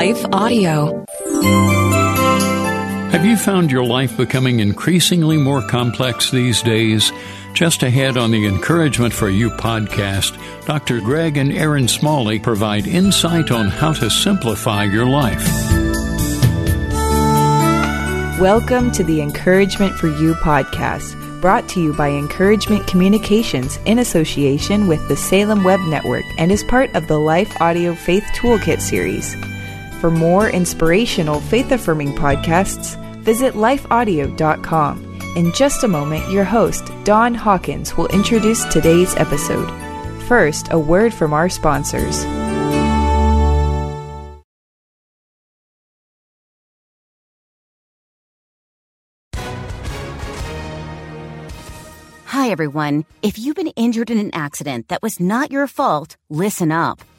Life Audio. Have you found your life becoming increasingly more complex these days? Just ahead on the Encouragement for You podcast, Dr. Greg and Erin Smalley provide insight on how to simplify your life. Welcome to the Encouragement for You podcast, brought to you by Encouragement Communications in association with the Salem Web Network and is part of the Life Audio Faith Toolkit series. For more inspirational, faith affirming podcasts, visit lifeaudio.com. In just a moment, your host, Don Hawkins, will introduce today's episode. First, a word from our sponsors. Hi, everyone. If you've been injured in an accident that was not your fault, listen up.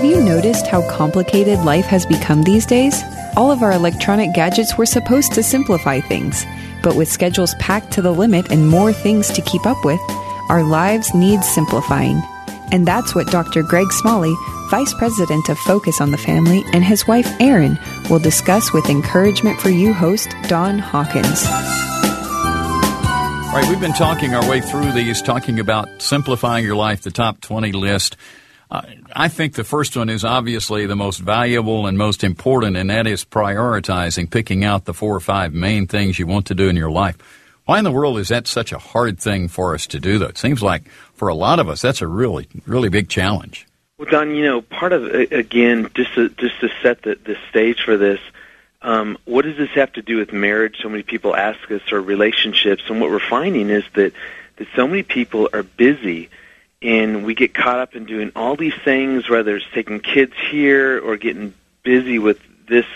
Have you noticed how complicated life has become these days? All of our electronic gadgets were supposed to simplify things, but with schedules packed to the limit and more things to keep up with, our lives need simplifying. And that's what Dr. Greg Smalley, Vice President of Focus on the Family, and his wife Erin will discuss with Encouragement for You host Don Hawkins. All right, we've been talking our way through these, talking about simplifying your life, the top 20 list. I think the first one is obviously the most valuable and most important, and that is prioritizing, picking out the four or five main things you want to do in your life. Why in the world is that such a hard thing for us to do, though? It seems like for a lot of us, that's a really, really big challenge. Well, Don, you know, part of again, just to, just to set the, the stage for this, um, what does this have to do with marriage? So many people ask us, or relationships, and what we're finding is that that so many people are busy and we get caught up in doing all these things, whether it's taking kids here or getting busy with this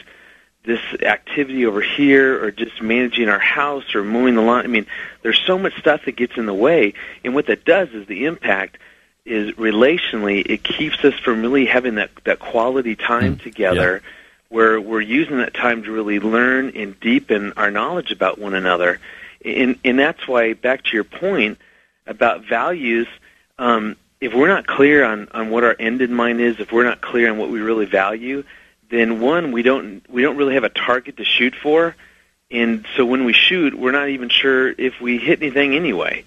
this activity over here or just managing our house or mowing the lawn. I mean, there's so much stuff that gets in the way, and what that does is the impact is relationally it keeps us from really having that that quality time mm, together yeah. where we're using that time to really learn and deepen our knowledge about one another. And and that's why back to your point about values um, if we're not clear on, on what our end in mind is, if we're not clear on what we really value, then one we don't we don't really have a target to shoot for, and so when we shoot, we're not even sure if we hit anything anyway.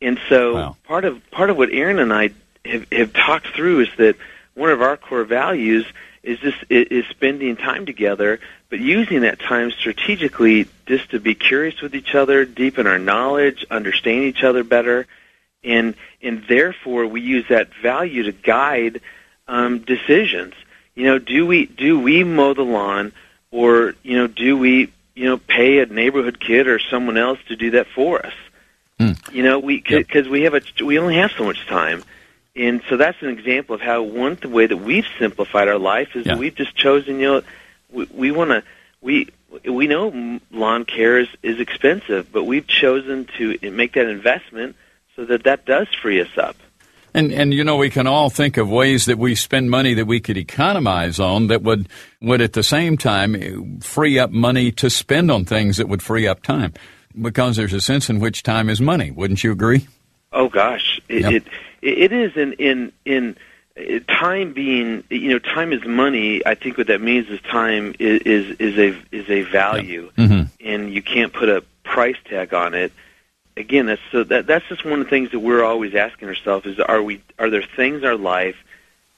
And so wow. part of part of what Erin and I have, have talked through is that one of our core values is just is spending time together, but using that time strategically just to be curious with each other, deepen our knowledge, understand each other better, and and therefore we use that value to guide um, decisions. You know, do we do we mow the lawn, or you know, do we you know pay a neighborhood kid or someone else to do that for us? Mm. You know, we because yep. we have a we only have so much time, and so that's an example of how one the way that we've simplified our life is yeah. that we've just chosen. You know, we, we want to we we know lawn care is, is expensive, but we've chosen to make that investment so that that does free us up. And and you know we can all think of ways that we spend money that we could economize on that would would at the same time free up money to spend on things that would free up time because there's a sense in which time is money. Wouldn't you agree? Oh gosh, it yep. it, it is in in in time being you know time is money. I think what that means is time is is, is a is a value, yep. mm-hmm. and you can't put a price tag on it again, that's so that that's just one of the things that we're always asking ourselves: is are we are there things in our life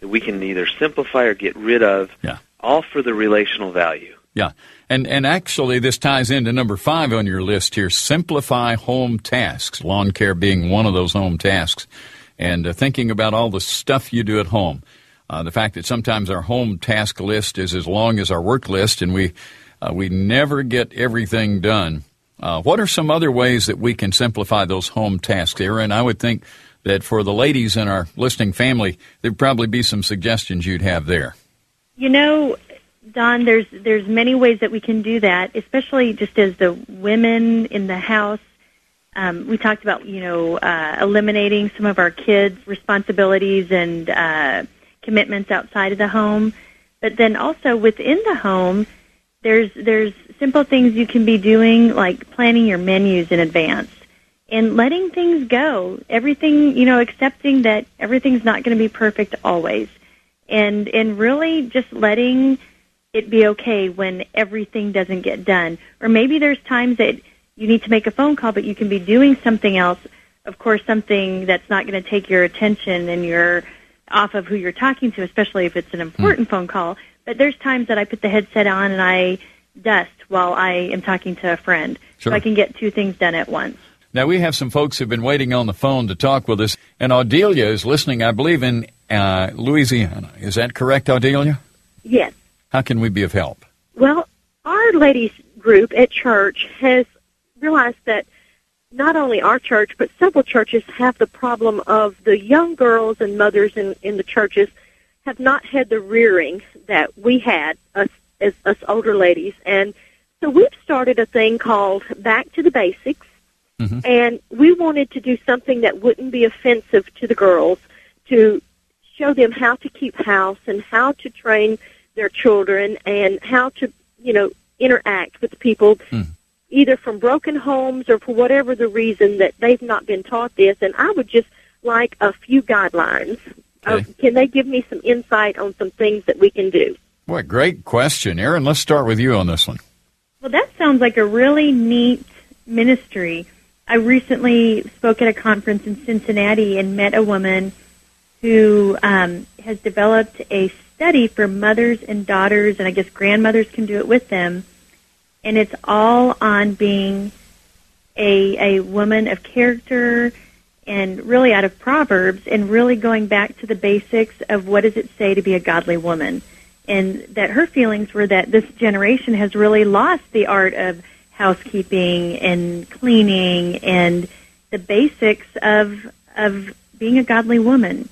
that we can either simplify or get rid of, yeah. all for the relational value? Yeah. And and actually this ties into number 5 on your list here, simplify home tasks, lawn care being one of those home tasks. And uh, thinking about all the stuff you do at home. Uh, the fact that sometimes our home task list is as long as our work list and we uh, we never get everything done. Uh, what are some other ways that we can simplify those home tasks, Erin? I would think that for the ladies in our listening family, there'd probably be some suggestions you'd have there. You know, Don, there's there's many ways that we can do that, especially just as the women in the house. Um, we talked about you know uh, eliminating some of our kids' responsibilities and uh, commitments outside of the home, but then also within the home, there's there's simple things you can be doing like planning your menus in advance and letting things go. Everything you know, accepting that everything's not going to be perfect always, and and really just letting it be okay when everything doesn't get done. Or maybe there's times that you need to make a phone call, but you can be doing something else. Of course, something that's not going to take your attention and you're off of who you're talking to, especially if it's an important mm. phone call. But there's times that I put the headset on and I dust while I am talking to a friend, sure. so I can get two things done at once. Now we have some folks who've been waiting on the phone to talk with us, and Audelia is listening, I believe, in uh, Louisiana. Is that correct, Audelia? Yes. How can we be of help? Well, our ladies group at church has realized that not only our church, but several churches have the problem of the young girls and mothers in, in the churches have not had the rearing that we had, us, as us older ladies. And so we've started a thing called Back to the Basics. Mm-hmm. And we wanted to do something that wouldn't be offensive to the girls to show them how to keep house and how to train their children and how to, you know, interact with people mm. either from broken homes or for whatever the reason that they've not been taught this. And I would just like a few guidelines. Okay. Uh, can they give me some insight on some things that we can do? What great question, Erin. Let's start with you on this one. Well, that sounds like a really neat ministry. I recently spoke at a conference in Cincinnati and met a woman who um, has developed a study for mothers and daughters, and I guess grandmothers can do it with them. And it's all on being a, a woman of character and really out of Proverbs and really going back to the basics of what does it say to be a godly woman. And that her feelings were that this generation has really lost the art of housekeeping and cleaning and the basics of of being a godly woman.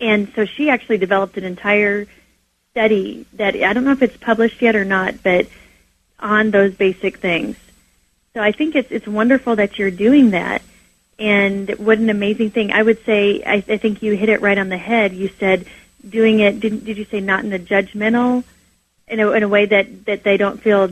And so she actually developed an entire study that I don't know if it's published yet or not, but on those basic things. So I think it's it's wonderful that you're doing that. And what an amazing thing! I would say I, I think you hit it right on the head. You said doing it. Did, did you say not in the judgmental, in a, in a way that that they don't feel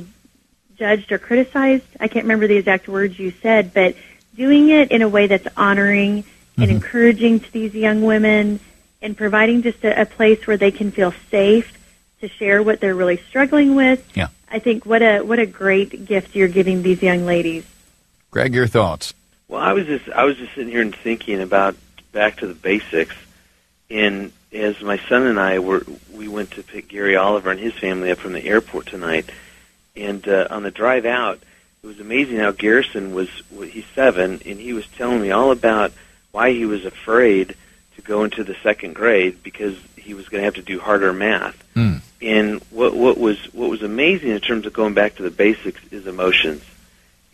judged or criticized? I can't remember the exact words you said, but doing it in a way that's honoring mm-hmm. and encouraging to these young women and providing just a, a place where they can feel safe to share what they're really struggling with. Yeah. I think what a what a great gift you're giving these young ladies. Greg, your thoughts? Well, I was just I was just sitting here and thinking about back to the basics. And as my son and I were, we went to pick Gary Oliver and his family up from the airport tonight. And uh, on the drive out, it was amazing how Garrison was. He's seven, and he was telling me all about why he was afraid to go into the second grade because he was going to have to do harder math. Mm. And what what was what was amazing in terms of going back to the basics is emotions.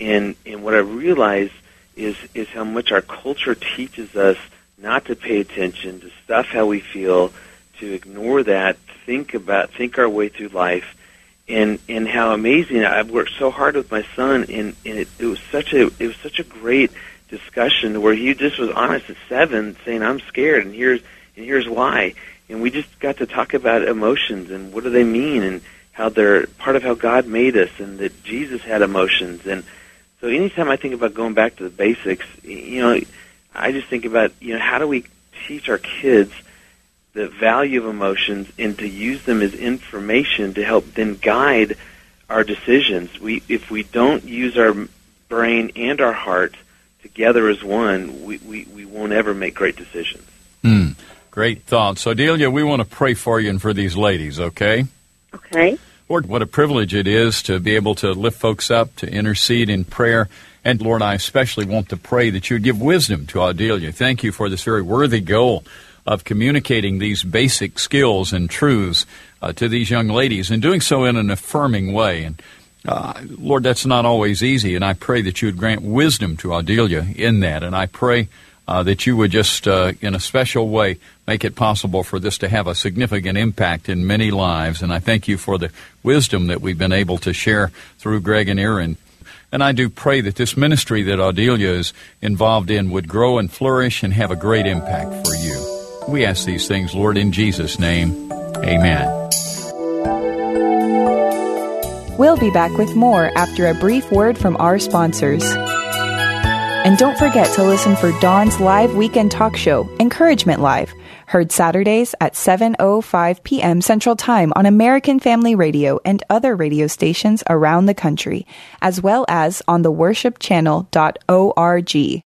And and what I realized is is how much our culture teaches us not to pay attention to stuff how we feel, to ignore that, think about think our way through life. And and how amazing I've worked so hard with my son and, and it, it was such a it was such a great discussion where he just was honest at seven, saying, "I'm scared, and here's and here's why." And we just got to talk about emotions and what do they mean, and how they're part of how God made us, and that Jesus had emotions. And so, anytime I think about going back to the basics, you know, I just think about you know how do we teach our kids the value of emotions and to use them as information to help then guide our decisions. We if we don't use our brain and our heart together as one, we, we, we won't ever make great decisions. Mm, great thoughts. So, Delia, we want to pray for you and for these ladies, okay? Okay. Lord, what a privilege it is to be able to lift folks up, to intercede in prayer. And Lord, I especially want to pray that you give wisdom to Audelia. Thank you for this very worthy goal of communicating these basic skills and truths uh, to these young ladies and doing so in an affirming way. And uh, Lord, that's not always easy, and I pray that you would grant wisdom to Audelia in that. And I pray uh, that you would just, uh, in a special way, make it possible for this to have a significant impact in many lives. And I thank you for the wisdom that we've been able to share through Greg and Erin. And I do pray that this ministry that Audelia is involved in would grow and flourish and have a great impact for you. We ask these things, Lord, in Jesus' name. Amen. We'll be back with more after a brief word from our sponsors. And don't forget to listen for Don's live weekend talk show, Encouragement Live, heard Saturdays at 7:05 p.m. Central Time on American Family Radio and other radio stations around the country, as well as on the worshipchannel.org.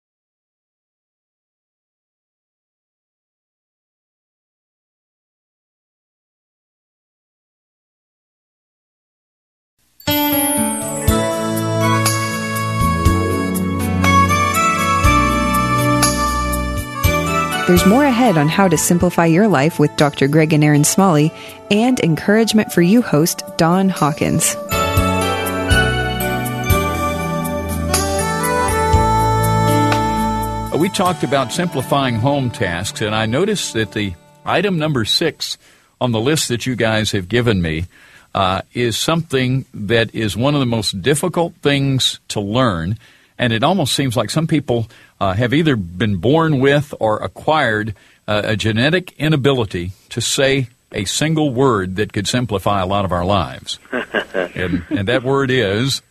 There's more ahead on how to simplify your life with Dr. Greg and Erin Smalley and encouragement for you host Don Hawkins. We talked about simplifying home tasks, and I noticed that the item number six on the list that you guys have given me uh, is something that is one of the most difficult things to learn. And it almost seems like some people uh, have either been born with or acquired uh, a genetic inability to say a single word that could simplify a lot of our lives. and, and that word is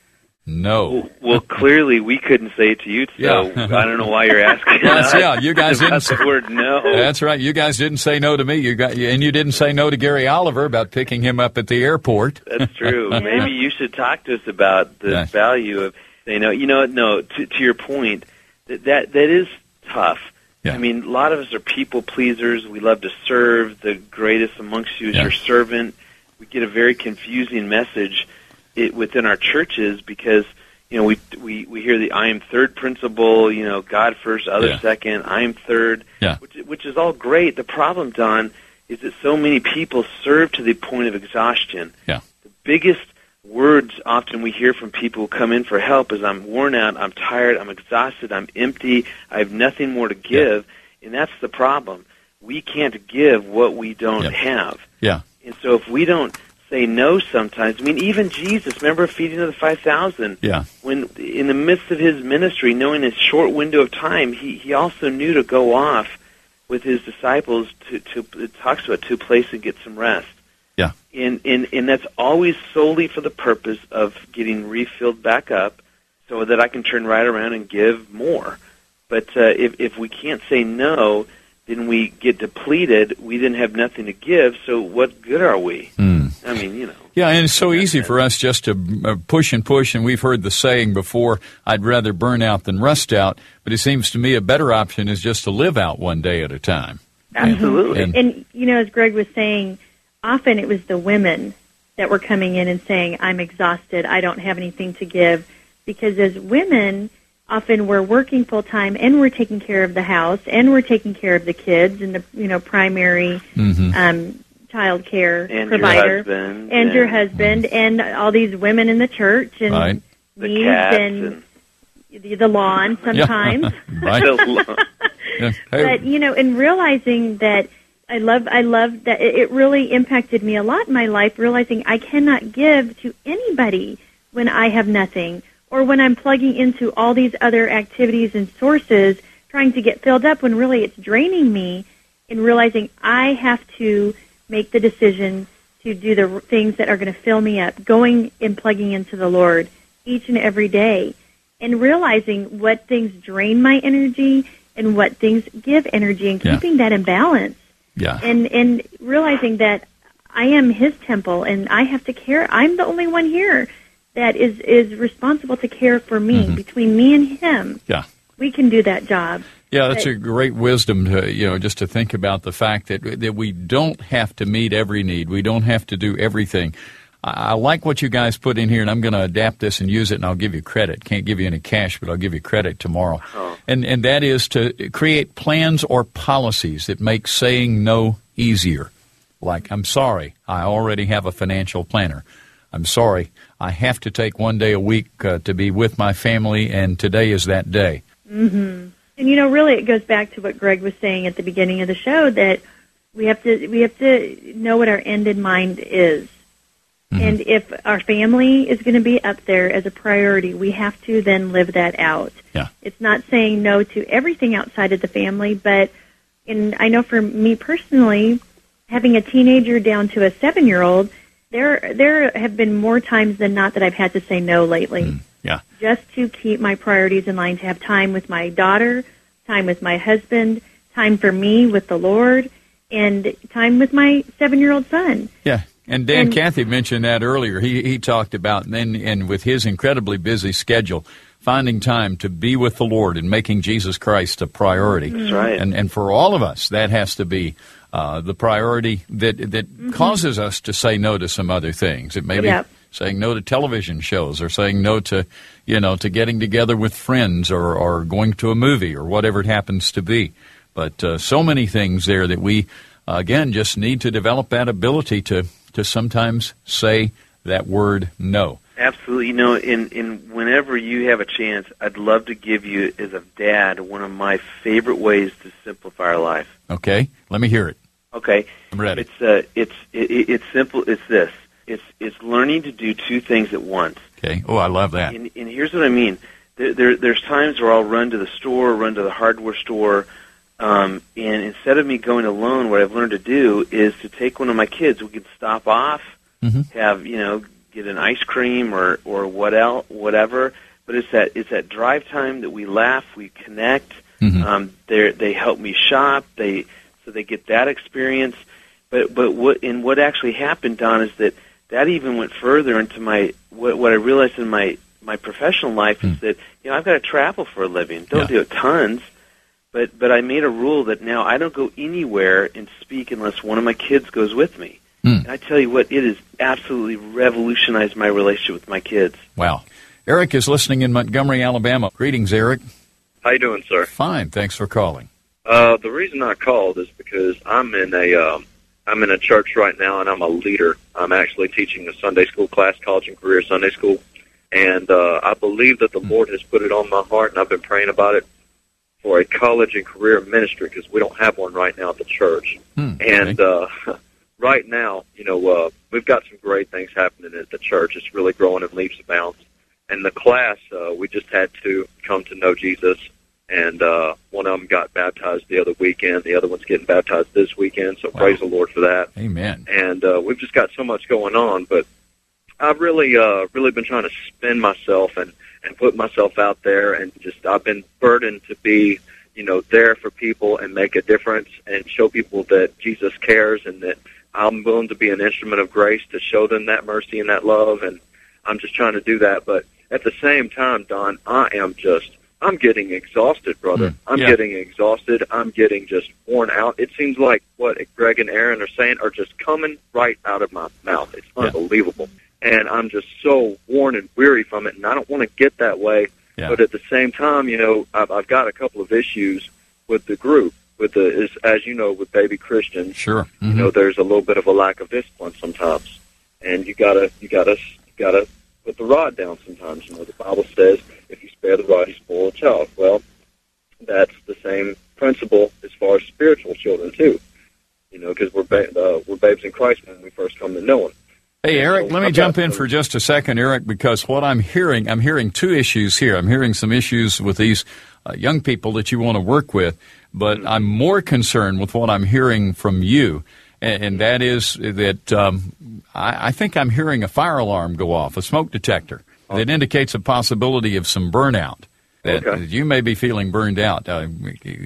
no. Well, clearly we couldn't say it to you, so yeah. I don't know why you're asking. Yes, yeah, you guys didn't say the word no. That's right. You guys didn't say no to me. You got, and you didn't say no to Gary Oliver about picking him up at the airport. That's true. Maybe you should talk to us about the yes. value of you know. You know, no. To, to your point, that that, that is tough. Yeah. I mean, a lot of us are people pleasers. We love to serve. The greatest amongst you is yeah. your servant. We get a very confusing message it, within our churches because you know we we we hear the I am third principle. You know, God first, other yeah. second. I am third. Yeah. Which which is all great. The problem, Don, is that so many people serve to the point of exhaustion. Yeah. The biggest words often we hear from people who come in for help is I'm worn out, I'm tired, I'm exhausted, I'm empty, I have nothing more to give, yeah. and that's the problem. We can't give what we don't yeah. have. Yeah. And so if we don't say no sometimes. I mean, even Jesus, remember feeding of the 5,000? Yeah. When, in the midst of his ministry, knowing his short window of time, he, he also knew to go off with his disciples to, to it talks about to a place and get some rest. Yeah. And, and, and that's always solely for the purpose of getting refilled back up so that I can turn right around and give more. But uh, if, if we can't say no, then we get depleted. We then have nothing to give. So what good are we? Mm. I mean, you know. Yeah, and it's so easy for us just to uh, push and push. And we've heard the saying before: "I'd rather burn out than rust out." But it seems to me a better option is just to live out one day at a time. Absolutely. And, and you know, as Greg was saying, often it was the women that were coming in and saying, "I'm exhausted. I don't have anything to give," because as women often we're working full time and we're taking care of the house and we're taking care of the kids and the you know primary mm-hmm. um, child care and provider your husband, and, and your husband and all these women in the church and right. needs and, and, the, the lawn sometimes. yeah. Hey. But you know, in realizing that I love I love that it it really impacted me a lot in my life realizing I cannot give to anybody when I have nothing or when I'm plugging into all these other activities and sources trying to get filled up when really it's draining me and realizing I have to make the decision to do the things that are going to fill me up, going and plugging into the Lord each and every day and realizing what things drain my energy and what things give energy and keeping yeah. that in balance. Yeah. And and realizing that I am his temple and I have to care I'm the only one here that is is responsible to care for me mm-hmm. between me and him. Yeah. We can do that job. Yeah, that's a great wisdom to you know just to think about the fact that that we don't have to meet every need. We don't have to do everything. I, I like what you guys put in here, and I'm going to adapt this and use it, and I'll give you credit. Can't give you any cash, but I'll give you credit tomorrow. Oh. And and that is to create plans or policies that make saying no easier. Like, I'm sorry, I already have a financial planner. I'm sorry, I have to take one day a week uh, to be with my family, and today is that day. And you know, really, it goes back to what Greg was saying at the beginning of the show that we have to we have to know what our end in mind is, Mm-hmm. and if our family is going to be up there as a priority, we have to then live that out. Yeah. It's not saying no to everything outside of the family, but and I know for me personally, having a teenager down to a seven year old, there there have been more times than not that I've had to say no lately mm, Yeah. just to keep my priorities in line to have time with my daughter, time with my husband, time for me with the Lord, and time with my seven year old son. Yeah. And Dan And- Cathy mentioned that earlier. He he talked about then and with his incredibly busy schedule, finding time to be with the Lord and making Jesus Christ a priority. That's right. And and for all of us, that has to be uh, the priority that that causes us to say no to some other things. It may be Yep. saying no to television shows or saying no to you know to getting together with friends or or going to a movie or whatever it happens to be. But uh, so many things there that we uh, again just need to develop that ability to to sometimes say that word no. Absolutely. You know, in in whenever you have a chance, I'd love to give you, as a dad, one of my favorite ways to simplify our life. Okay, let me hear it. Okay. I'm ready. It's uh, it's it, it- it's simple. It's this. It's it's learning to do two things at once. Okay. Oh, I love that. And, and here's what I mean. There, there, there's times where I'll run to the store, run to the hardware store, um, and instead of me going alone, what I've learned to do is to take one of my kids. We can stop off, Mhm. have you know, get an ice cream or or what else, whatever. But it's that it's that drive time that we laugh, we connect. Mhm. Um, they they help me shop. They so they get that experience. But but what and what actually happened, Don, is that that even went further into my what, what I realized in my my professional life is that you know I've got to travel for a living. Don't. Yeah. do it tons, but but I made a rule that now I don't go anywhere and speak unless one of my kids goes with me. Hmm. And I tell you what, it has absolutely revolutionized my relationship with my kids. Wow. Eric is listening in Montgomery, Alabama. Greetings, Eric. How you doing, sir? Fine. Thanks for calling. Uh, the reason I called is because I'm in a um, I'm in a church right now, and I'm a leader. I'm actually teaching a Sunday school class, college and career Sunday school, and uh, I believe that the Lord has put it on my heart, and I've been praying about it for a college and career ministry because we don't have one right now at the church. Hmm, And uh, right now, you know, uh, we've got some great things happening at the church. It's really growing in leaps and bounds. And the class, uh, we just had to come to know Jesus. And uh, one of them got baptized the other weekend. The other one's getting baptized this weekend. So Wow. praise the Lord for that. Amen. And uh, we've just got so much going on. But I've really, uh, really been trying to spend myself and and put myself out there. And just I've been burdened to be, you know, there for people and make a difference and show people that Jesus cares and that I'm willing to be an instrument of grace to show them that mercy and that love. And I'm just trying to do that. But at the same time, Don, I am just, I'm getting exhausted, brother. Mm, I'm yeah. getting exhausted. I'm getting just worn out. It seems like what Greg and Erin are saying are just coming right out of my mouth. It's Yeah. And I'm just so worn and weary from it. And I don't want to get that way. Yeah. But at the same time, you know, I've, I've got a couple of issues with the group. With the, as, as you know, with baby Christians, Sure. you Mhm. know there's a little bit of a lack of discipline sometimes and you gotta you gotta you gotta put the rod down sometimes you know the bible says if you spare the rod you spoil a child well that's the same principle as far as spiritual children too you know because we're ba- uh, we're babes in christ when we first come to know him Hey, Eric, let me jump in for just a second, Eric, because what I'm hearing, I'm hearing two issues here. I'm hearing some issues with these uh, young people that you want to work with, but I'm more concerned with what I'm hearing from you, and, and that is that um, I, I think I'm hearing a fire alarm go off, a smoke detector that indicates a possibility of some burnout. That Okay. you may be feeling burned out. Uh,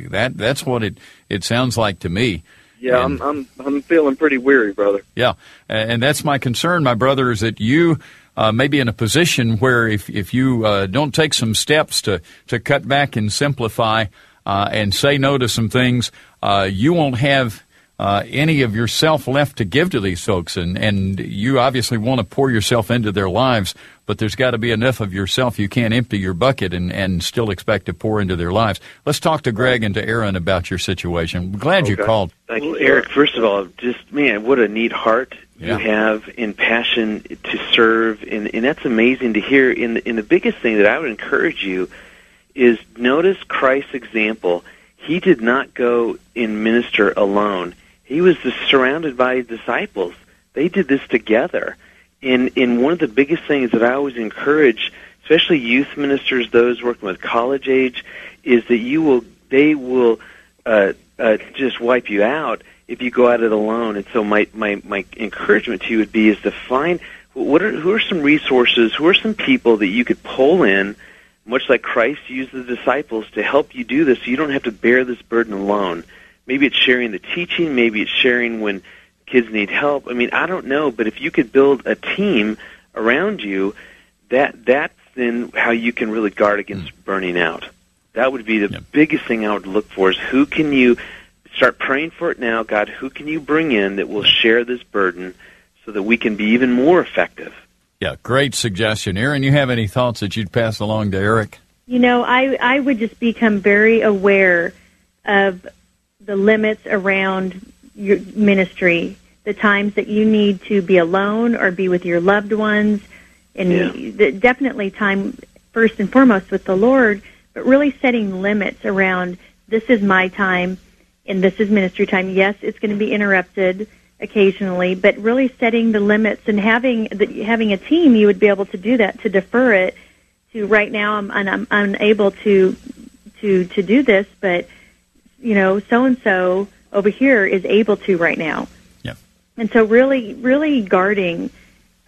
that that's what it it sounds like to me. Yeah And- i'm i'm i'm feeling pretty weary brother. Yeah, and that's my concern, my brother, is that you uh, may be in a position where if if you uh, don't take some steps to to cut back and simplify uh, and say no to some things, uh, you won't have uh, any of yourself left to give to these folks, and and you obviously want to pour yourself into their lives, but there's got to be enough of yourself you can't empty your bucket and and still expect to pour into their lives. Let's talk to Greg and to Erin about your situation. glad okay. you called. Thank you, Eric. First of all, just man, what a neat heart yeah. you have in passion to serve, and, and that's amazing to hear. In the, in the biggest thing that I would encourage you is notice Christ's example. He did not go and minister alone. He was surrounded by disciples. They did this together. And, and one of the biggest things that I always encourage, especially youth ministers, those working with college age, is that you will, they will uh, uh, just wipe you out if you go at it alone. And so my, my, my encouragement to you would be is to find what are, who are some resources, who are some people that you could pull in, much like Christ used the disciples to help you do this so you don't have to bear this burden alone. Maybe it's sharing the teaching, maybe it's sharing when kids need help. I mean, I don't know, but if you could build a team around you, that that's then how you can really guard against mm. burning out. That would be the yep. biggest thing I would look for is who can you start praying for it now, God, who can you bring in that will share this burden so that we can be even more effective? Yeah, great suggestion. Erin, you have any thoughts that you'd pass along to Eric? You know, I, I would just become very aware of the limits around your ministry, the times that you need to be alone or be with your loved ones, and yeah. the, definitely time first and foremost with the Lord, but really setting limits around this is my time and this is ministry time. Yes, it's going to be interrupted occasionally, but really setting the limits and having the, having a team, you would be able to do that to defer it. To right now, I'm, I'm unable to to to do this, but you know, so and so over here is able to right now. Yeah. And so, really, really guarding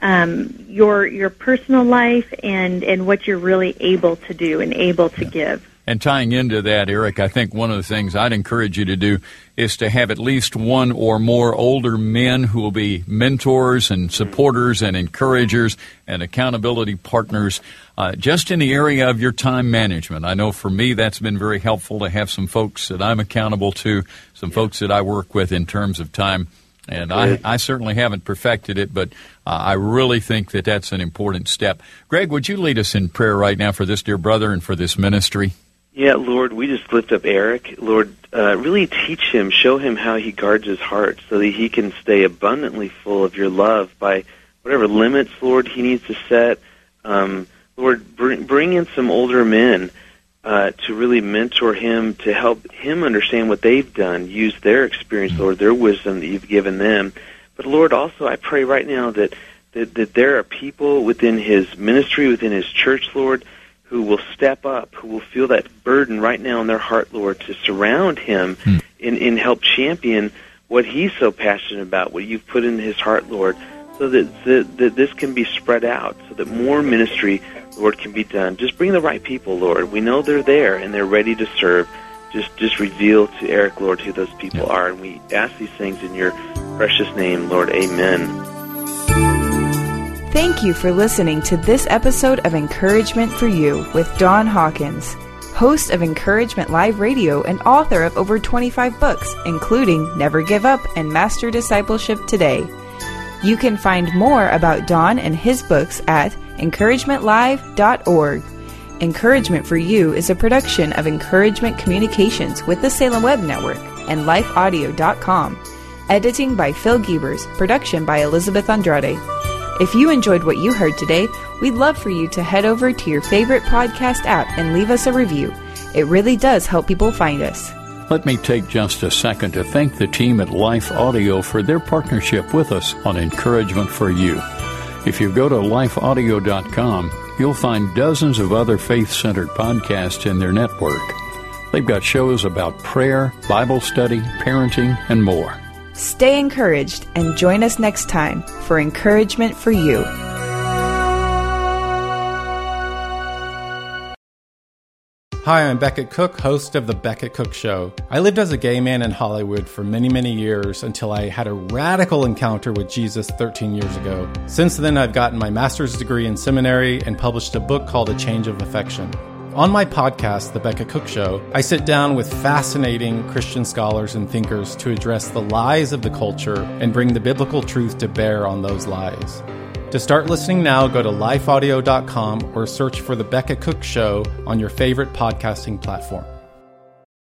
um, your your personal life and and what you're really able to do and able to yeah. give. And tying into that, Eric, I think one of the things I'd encourage you to do is to have at least one or more older men who will be mentors and supporters and encouragers and accountability partners uh, just in the area of your time management. I know for me that's been very helpful to have some folks that I'm accountable to, some folks that I work with in terms of time. And I, I certainly haven't perfected it, but uh, I really think that that's an important step. Greg, would you lead us in prayer right now for this dear brother and for this ministry? Yeah, Lord, we just lift up Eric. Lord, uh, really teach him, show him how he guards his heart so that he can stay abundantly full of your love by whatever limits, Lord, he needs to set. Um, Lord, bring, bring in some older men uh, to really mentor him, to help him understand what they've done, use their experience, Lord, their wisdom that you've given them. But Lord, also I pray right now that, that, that there are people within his ministry, within his church, Lord, who will step up, who will feel that burden right now in their heart, Lord, to surround him hmm. and, and help champion what he's so passionate about, what you've put in his heart, Lord, so that, that, that this can be spread out, so that more ministry, Lord, can be done. Just bring the right people, Lord. We know they're there and they're ready to serve. Just, just reveal to Eric, Lord, who those people yeah. are. And we ask these things in your precious name, Lord. Amen. Thank you for listening to this episode of Encouragement for You with Don Hawkins, host of Encouragement Live Radio and author of over 25 books, including Never Give Up and Master Discipleship Today. You can find more about Don and his books at encouragementlive.org. Encouragement for You is a production of Encouragement Communications with the Salem Web Network and lifeaudio.com. Editing by Phil Gebers, production by Elizabeth Andrade. If you enjoyed what you heard today, we'd love for you to head over to your favorite podcast app and leave us a review. It really does help people find us. Let me take just a second to thank the team at Life Audio for their partnership with us on Encouragement for You. If you go to lifeaudio.com, you'll find dozens of other faith centered podcasts in their network. They've got shows about prayer, Bible study, parenting, and more. Stay encouraged and join us next time for Encouragement for You. Hi, I'm Becket Cook, host of The Becket Cook Show. I lived as a gay man in Hollywood for many, many years until I had a radical encounter with Jesus 13 years ago. Since then, I've gotten my master's degree in seminary and published a book called A Change of Affection. On my podcast, The Becket Cook Show, I sit down with fascinating Christian scholars and thinkers to address the lies of the culture and bring the biblical truth to bear on those lies. To start listening now, go to lifeaudio.com or search for The Becket Cook Show on your favorite podcasting platform.